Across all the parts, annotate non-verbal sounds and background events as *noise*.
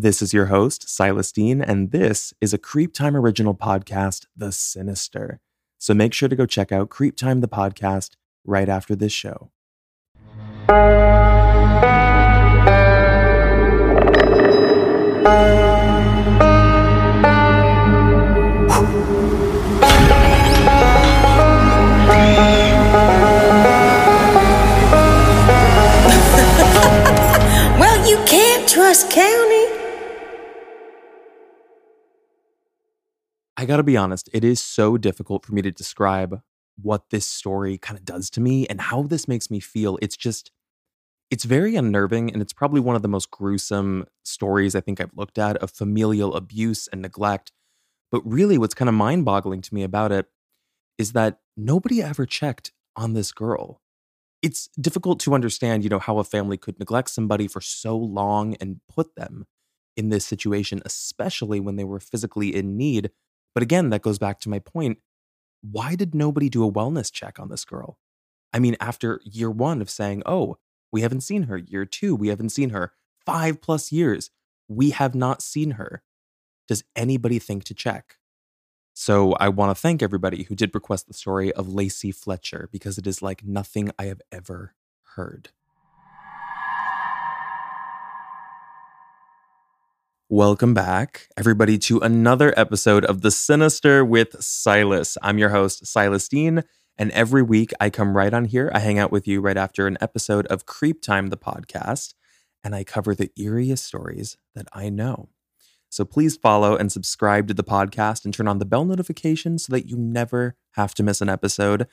This is your host, Silas Dean, and this is a Creep Time original podcast, The Sinister. So make sure to go check out Creep Time, the podcast, right after this show. *laughs* Well, you can't trust County. I gotta be honest, it is so difficult for me to describe what this story kind of does to me and how this makes me feel. It's just, it's very unnerving, and it's probably one of the most gruesome stories I think I've looked at of familial abuse and neglect. But really, what's kind of mind boggling to me about it is that nobody ever checked on this girl. It's difficult to understand, you know, how a family could neglect somebody for so long and put them in this situation, especially when they were physically in need. But again, that goes back to my point. Why did nobody do a wellness check on this girl? I mean, after year one of saying, oh, we haven't seen her, year two, we haven't seen her, five plus years, we have not seen her. Does anybody think to check? So I want to thank everybody who did request the story of Lacey Fletcher because it is like nothing I have ever heard. Welcome back, everybody, to another episode of The Sinister with Silas. I'm your host, Silas Dean, and every week I come right on here. I hang out with you right after an episode of Creep Time, the podcast, and I cover the eeriest stories that I know. So please follow and subscribe to the podcast and turn on the bell notification so that you never have to miss an episode.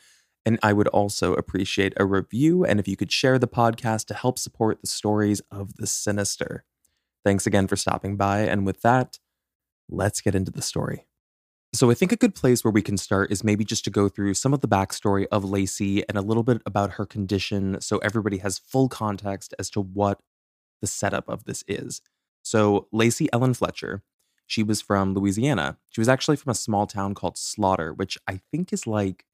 And I would also appreciate a review and if you could share the podcast to help support the stories of the sinister. Thanks again for stopping by. And with that, let's get into the story. So, I think a good place where we can start is maybe just to go through some of the backstory of Lacey and a little bit about her condition so everybody has full context as to what the setup of this is. So, Lacey Ellen Fletcher, she was from Louisiana. She was actually from a small town called Slaughter, which I think is like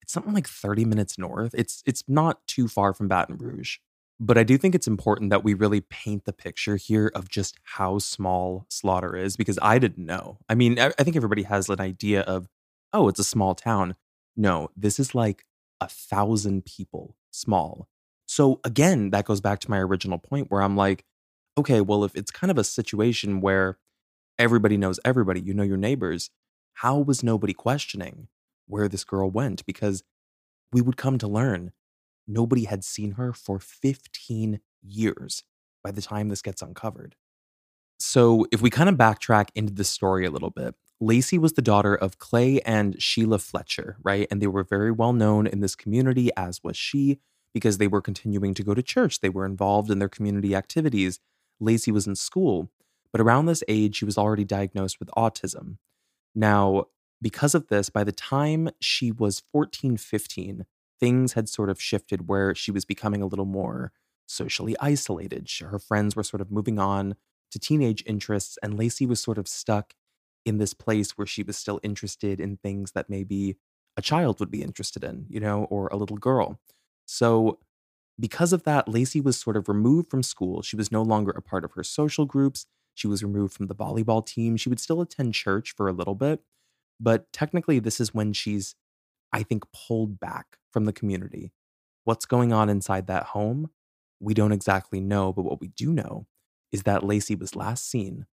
it's something like 30 minutes north. It's it's not too far from Baton Rouge. But I do think it's important that we really paint the picture here of just how small Slaughter is because I didn't know. I mean, I think everybody has an idea of, oh, it's a small town. No, this is like a thousand people small. So again, that goes back to my original point where I'm like, okay, well, if it's kind of a situation where everybody knows everybody, you know your neighbors, how was nobody questioning where this girl went? Because we would come to learn nobody had seen her for 15 years by the time this gets uncovered. So, if we kind of backtrack into the story a little bit, Lacey was the daughter of Clay and Sheila Fletcher, right? And they were very well known in this community, as was she, because they were continuing to go to church. They were involved in their community activities. Lacey was in school, but around this age, she was already diagnosed with autism. Now, because of this, by the time she was 14, 15, things had sort of shifted where she was becoming a little more socially isolated. Her friends were sort of moving on to teenage interests, and Lacey was sort of stuck in this place where she was still interested in things that maybe a child would be interested in, you know, or a little girl. So, because of that, Lacey was sort of removed from school. She was no longer a part of her social groups. She was removed from the volleyball team. She would still attend church for a little bit, but technically, this is when she's, I think, pulled back from the community. What's going on inside that home? We don't exactly know, but what we do know is that Lacey was last seen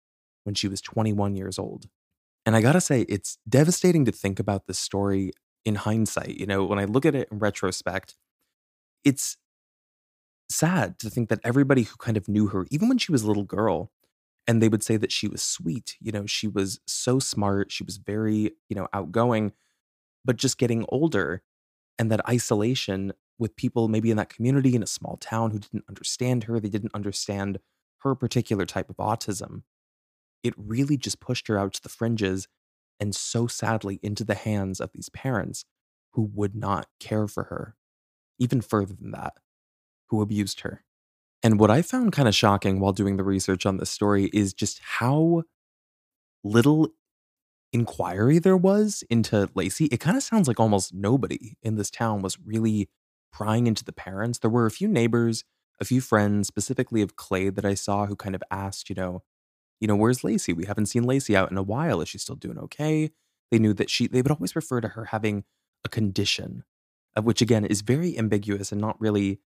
when she was 21 years old. And I gotta say, it's devastating to think about this story in hindsight. You know, when I look at it in retrospect, it's sad to think that everybody who kind of knew her, even when she was a little girl, and they would say that she was sweet, you know, she was so smart, she was very, you know, outgoing, but just getting older and that isolation with people maybe in that community in a small town who didn't understand her, they didn't understand her particular type of autism. It really just pushed her out to the fringes and so sadly into the hands of these parents who would not care for her, even further than that, who abused her. And what I found kind of shocking while doing the research on this story is just how little inquiry there was into Lacey. It kind of sounds like almost nobody in this town was really prying into the parents. There were a few neighbors, a few friends, specifically of Clay, that I saw who kind of asked, you know, You know, where's Lacey? We haven't seen Lacey out in a while. Is she still doing okay? They knew that she, they would always refer to her having a condition, of which again is very ambiguous and not really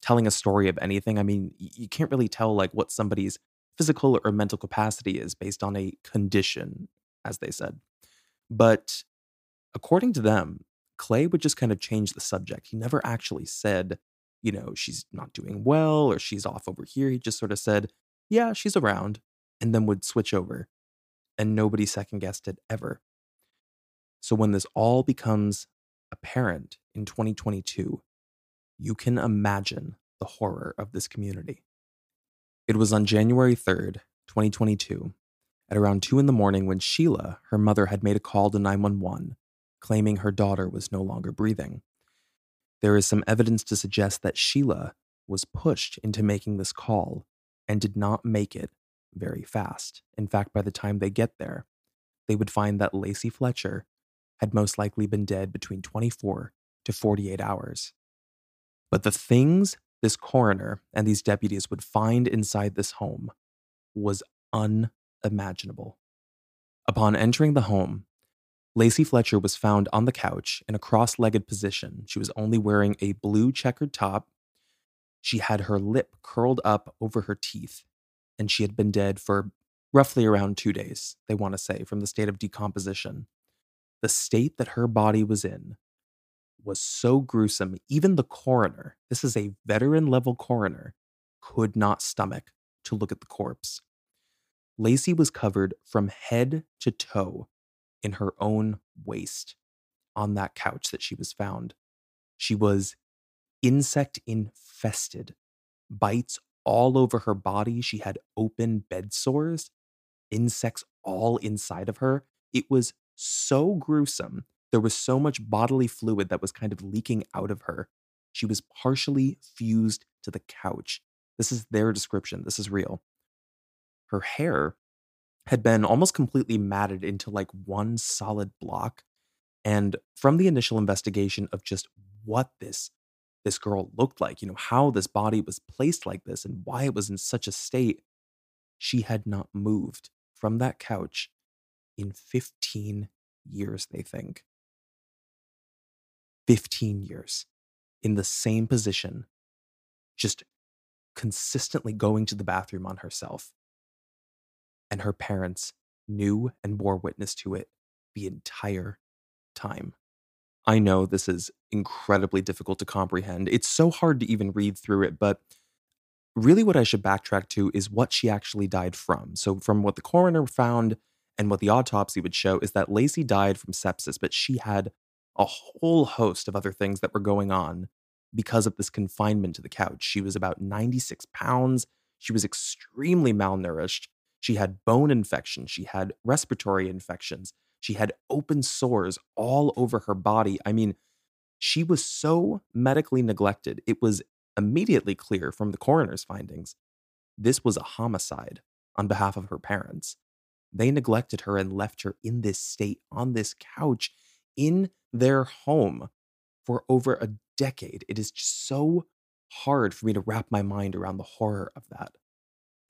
telling a story of anything. I mean, you can't really tell like what somebody's physical or mental capacity is based on a condition, as they said. But according to them, Clay would just kind of change the subject. He never actually said, you know, she's not doing well or she's off over here. He just sort of said, yeah, she's around, and then would switch over. And nobody second guessed it ever. So when this all becomes apparent in 2022, you can imagine the horror of this community. It was on January 3rd, 2022, at around 2 in the morning when Sheila, her mother, had made a call to 911 claiming her daughter was no longer breathing. There is some evidence to suggest that Sheila was pushed into making this call and did not make it very fast. In fact, by the time they get there, they would find that Lacey Fletcher had most likely been dead between 24 to 48 hours. But the things this coroner and these deputies would find inside this home was unimaginable. Upon entering the home, Lacey Fletcher was found on the couch in a cross legged position. She was only wearing a blue checkered top. She had her lip curled up over her teeth, and she had been dead for roughly around two days, they want to say, from the state of decomposition. The state that her body was in was so gruesome, even the coroner, this is a veteran level coroner, could not stomach to look at the corpse. Lacey was covered from head to toe in her own waste on that couch that she was found. She was insect infested, bites all over her body. She had open bed sores, insects all inside of her. It was so gruesome. There was so much bodily fluid that was kind of leaking out of her. She was partially fused to the couch. This is their description. This is real. Her hair had been almost completely matted into like one solid block. And from the initial investigation of just what this this girl looked like, you know, how this body was placed like this and why it was in such a state, she had not moved from that couch in 15 years, they think. 15 years in the same position, just consistently going to the bathroom on herself and her parents knew and bore witness to it the entire time. I know this is incredibly difficult to comprehend. It's so hard to even read through it, but really what I should backtrack to is what she actually died from. So, from what the coroner found and what the autopsy would show is that Lacey died from sepsis, but she had a whole host of other things that were going on because of this confinement to the couch. She was about 96 pounds. She was extremely malnourished. She had bone infections. She had respiratory infections. She had open sores all over her body. I mean, she was so medically neglected, it was immediately clear from the coroner's findings this was a homicide on behalf of her parents. They neglected her and left her in this state on this couch in their home for over a decade. It is just so hard for me to wrap my mind around the horror of that.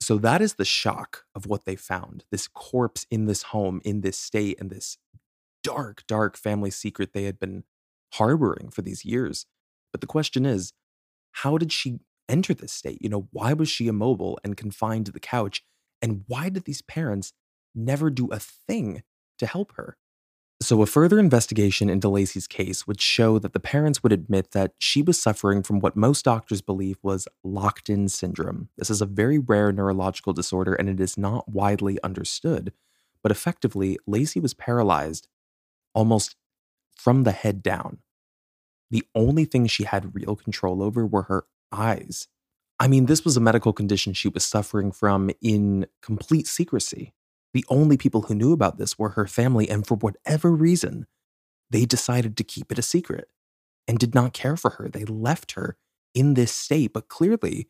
So that is the shock of what they found this corpse in this home, in this state, and this dark, dark family secret they had been harboring for these years. But the question is, how did she enter this state? You know, why was she immobile and confined to the couch? And why did these parents never do a thing to help her? So, a further investigation into Lacey's case would show that the parents would admit that she was suffering from what most doctors believe was locked in syndrome. This is a very rare neurological disorder and it is not widely understood. But effectively, Lacey was paralyzed almost from the head down. The only thing she had real control over were her eyes. I mean, this was a medical condition she was suffering from in complete secrecy. The only people who knew about this were her family, and for whatever reason, they decided to keep it a secret and did not care for her. They left her in this state, but clearly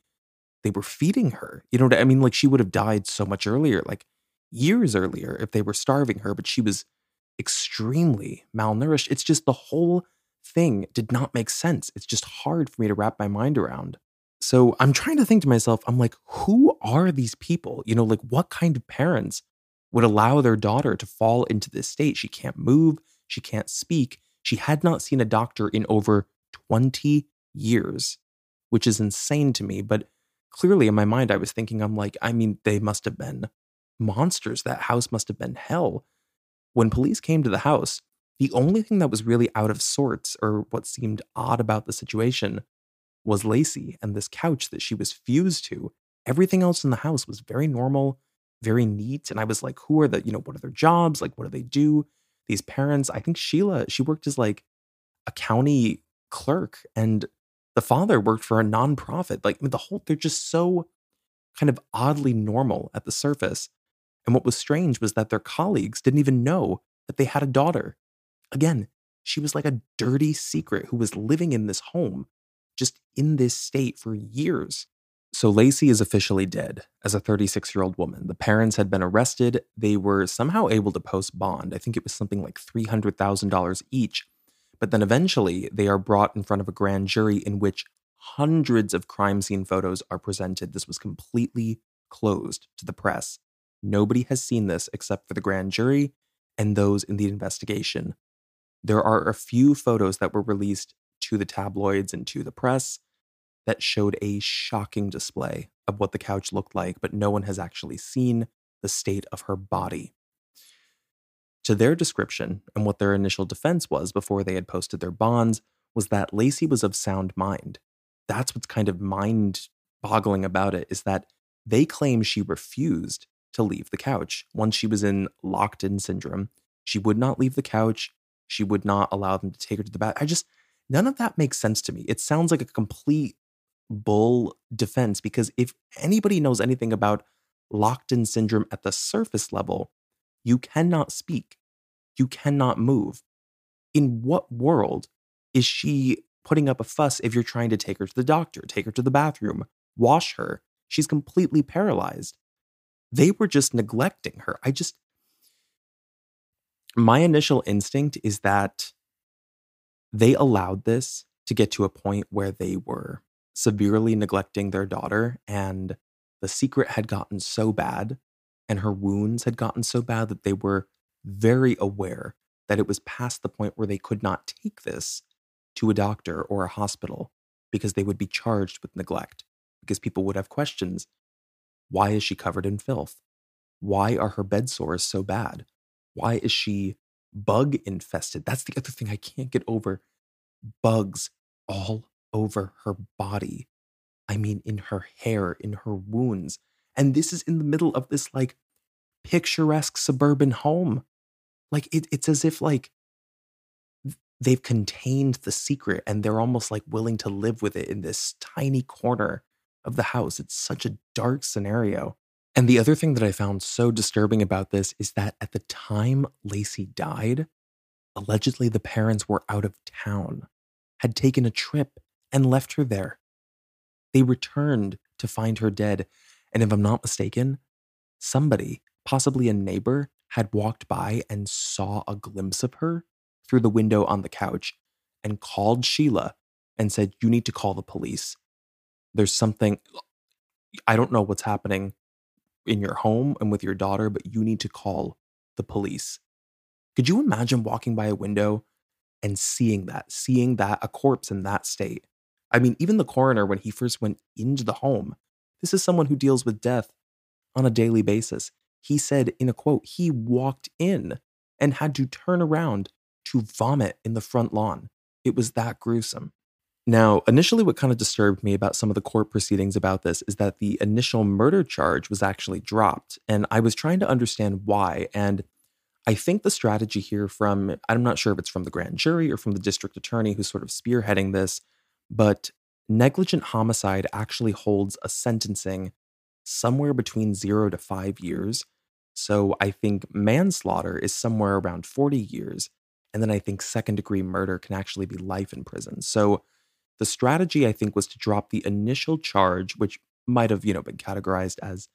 they were feeding her. You know what I mean? Like she would have died so much earlier, like years earlier, if they were starving her, but she was extremely malnourished. It's just the whole thing did not make sense. It's just hard for me to wrap my mind around. So I'm trying to think to myself, I'm like, who are these people? You know, like what kind of parents would allow their daughter to fall into this state? She can't move, she can't speak. She had not seen a doctor in over 20 years, which is insane to me. But clearly in my mind, I was thinking, I'm like, I mean, they must have been monsters. That house must have been hell. When police came to the house, the only thing that was really out of sorts or what seemed odd about the situation was Lacey and this couch that she was fused to. Everything else in the house was very normal, very neat. And I was like, who are the, you know, what are their jobs? Like, what do they do? These parents, I think Sheila, she worked as like a county clerk and the father worked for a nonprofit. Like, I mean, the whole, they're just so kind of oddly normal at the surface. And what was strange was that their colleagues didn't even know that they had a daughter. Again, she was like a dirty secret who was living in this home, just in this state for years. So Lacey is officially dead as a 36 year old woman. The parents had been arrested. They were somehow able to post bond. I think it was something like $300,000 each. But then eventually they are brought in front of a grand jury in which hundreds of crime scene photos are presented. This was completely closed to the press. Nobody has seen this except for the grand jury and those in the investigation. There are a few photos that were released to the tabloids and to the press that showed a shocking display of what the couch looked like, but no one has actually seen the state of her body. To their description and what their initial defense was before they had posted their bonds was that Lacey was of sound mind. That's what's kind of mind boggling about it is that they claim she refused to leave the couch. Once she was in locked in syndrome, she would not leave the couch. She would not allow them to take her to the bath. I just, none of that makes sense to me. It sounds like a complete bull defense because if anybody knows anything about locked in syndrome at the surface level, you cannot speak, you cannot move. In what world is she putting up a fuss if you're trying to take her to the doctor, take her to the bathroom, wash her? She's completely paralyzed. They were just neglecting her. I just, my initial instinct is that they allowed this to get to a point where they were severely neglecting their daughter and the secret had gotten so bad and her wounds had gotten so bad that they were very aware that it was past the point where they could not take this to a doctor or a hospital because they would be charged with neglect because people would have questions why is she covered in filth? Why are her bed sores so bad? Why is she bug infested that's the other thing i can't get over. Bugs all over her body. I mean, in her hair, in her wounds. And this is in the middle of this like picturesque suburban home. Like it, it's as if like they've contained the secret and they're almost like willing to live with it in this tiny corner of the house. It's such a dark scenario. And the other thing that I found so disturbing about this is that at the time Lacey died, allegedly the parents were out of town, had taken a trip and left her there. They returned to find her dead, and if I'm not mistaken, somebody, possibly a neighbor, had walked by and saw a glimpse of her through the window on the couch and called Sheila and said, You need to call the police. There's something, I don't know what's happening in your home and with your daughter, but you need to call the police. Could you imagine walking by a window and seeing that, seeing that a corpse in that state? I mean, even the coroner, when he first went into the home, this is someone who deals with death on a daily basis. He said in a quote, he walked in and had to turn around to vomit in the front lawn. It was that gruesome. Now, initially, what kind of disturbed me about some of the court proceedings about this is that the initial murder charge was actually dropped. And I was trying to understand why. And I think the strategy here from, I'm not sure if it's from the grand jury or from the district attorney who's sort of spearheading this, but negligent homicide actually holds a sentencing somewhere between zero to five years. So I think manslaughter is somewhere around 40 years. And then I think second degree murder can actually be life in prison. So the strategy I think was to drop the initial charge, which might have, you know, been categorized as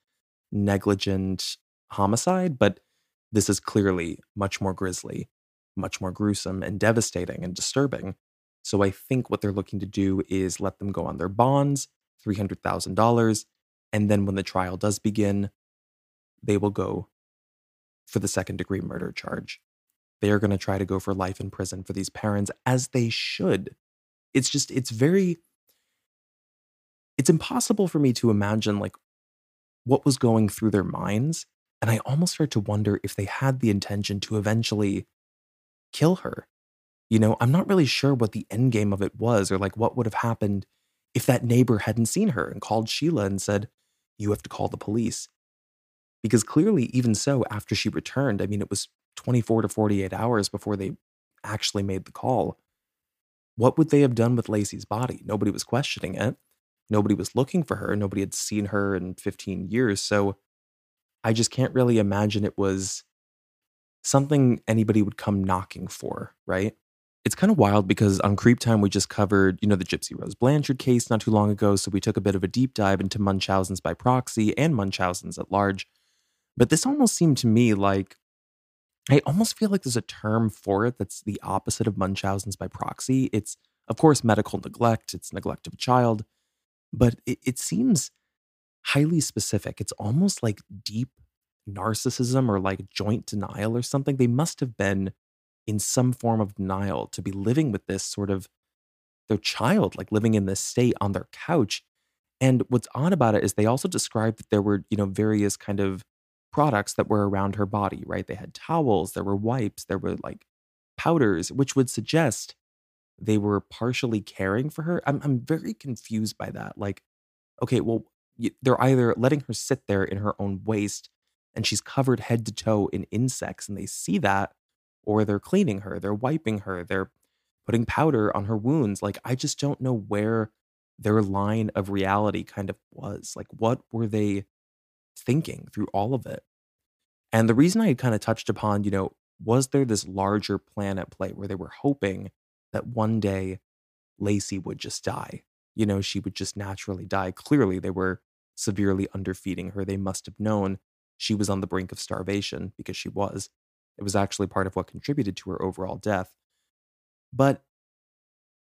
negligent homicide, but this is clearly much more grisly, much more gruesome and devastating and disturbing. So I think what they're looking to do is let them go on their bonds $300,000. And then when the trial does begin, they will go for the second degree murder charge. They are going to try to go for life in prison for these parents, as they should. It's just, it's very, it's impossible for me to imagine like what was going through their minds. And I almost start to wonder if they had the intention to eventually kill her. You know, I'm not really sure what the end game of it was or like what would have happened if that neighbor hadn't seen her and called Sheila and said, You have to call the police. Because clearly, even so, after she returned, I mean, it was 24 to 48 hours before they actually made the call. What would they have done with Lacey's body? Nobody was questioning it. Nobody was looking for her. Nobody had seen her in 15 years. So I just can't really imagine it was something anybody would come knocking for, right? It's kind of wild because on Creep Time, we just covered, you know, the Gypsy Rose Blanchard case not too long ago. So we took a bit of a deep dive into Munchausen's by proxy and Munchausen's at large. But this almost seemed to me like I almost feel like there's a term for it that's the opposite of Munchausen's by proxy. It's, of course, medical neglect, it's neglect of a child, but it, it seems highly specific. It's almost like deep narcissism or like joint denial or something. They must have been in some form of denial to be living with this sort of their child, like living in this state on their couch. And what's odd about it is they also described that there were, you know, various kind of products that were around her body, right? They had towels, there were wipes, there were like powders, which would suggest they were partially caring for her. I'm, I'm very confused by that. Like, okay, well, they're either letting her sit there in her own waste and she's covered head to toe in insects and they see that, or they're cleaning her, they're wiping her, they're putting powder on her wounds. Like, I just don't know where their line of reality kind of was. Like, what were they thinking through all of it? And the reason I had kind of touched upon, you know, was there this larger plan at play where they were hoping that one day Lacey would just die? You know, she would just naturally die. Clearly, they were severely underfeeding her. They must have known she was on the brink of starvation because she was. It was actually part of what contributed to her overall death. But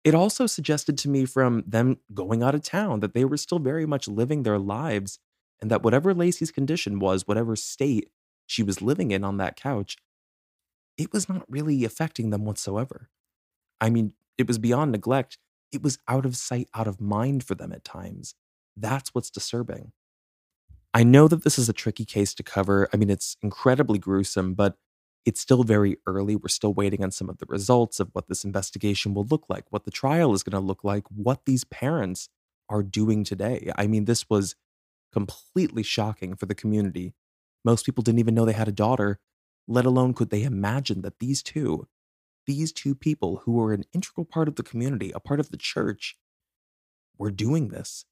it also suggested to me from them going out of town that they were still very much living their lives and that whatever Lacey's condition was, whatever state she was living in on that couch, it was not really affecting them whatsoever. I mean, it was beyond neglect. It was out of sight, out of mind for them at times. That's what's disturbing. I know that this is a tricky case to cover. I mean, it's incredibly gruesome, but it's still very early. We're still waiting on some of the results of what this investigation will look like, what the trial is going to look like, what these parents are doing today. I mean, this was completely shocking for the community. Most people didn't even know they had a daughter, let alone could they imagine that these two, these two people who were an integral part of the community, a part of the church, were doing this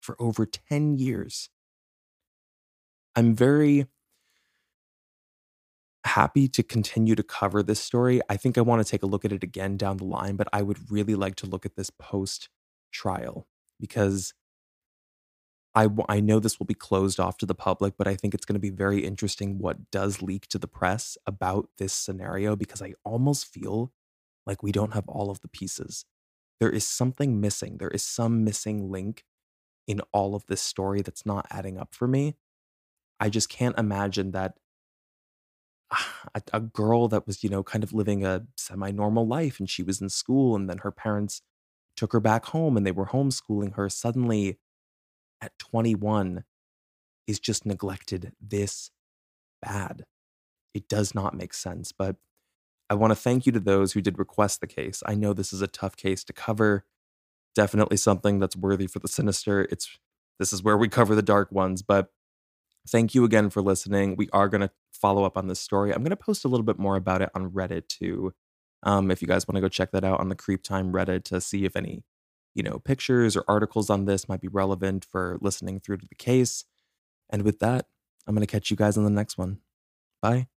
for over 10 years. I'm very happy to continue to cover this story. I think I want to take a look at it again down the line, but I would really like to look at this post trial because I, I know this will be closed off to the public, but I think it's going to be very interesting what does leak to the press about this scenario because I almost feel like we don't have all of the pieces. There is something missing. There is some missing link in all of this story that's not adding up for me. I just can't imagine that *sighs* a, a girl that was, you know, kind of living a semi normal life and she was in school and then her parents took her back home and they were homeschooling her suddenly at 21 is just neglected this bad. It does not make sense. But I want to thank you to those who did request the case. I know this is a tough case to cover. Definitely something that's worthy for the sinister. It's this is where we cover the dark ones, but thank you again for listening. We are going to follow up on this story. I'm going to post a little bit more about it on Reddit too. Um, if you guys want to go check that out on the Creep Time Reddit to see if any, you know, pictures or articles on this might be relevant for listening through to the case. And with that, I'm going to catch you guys on the next one. Bye.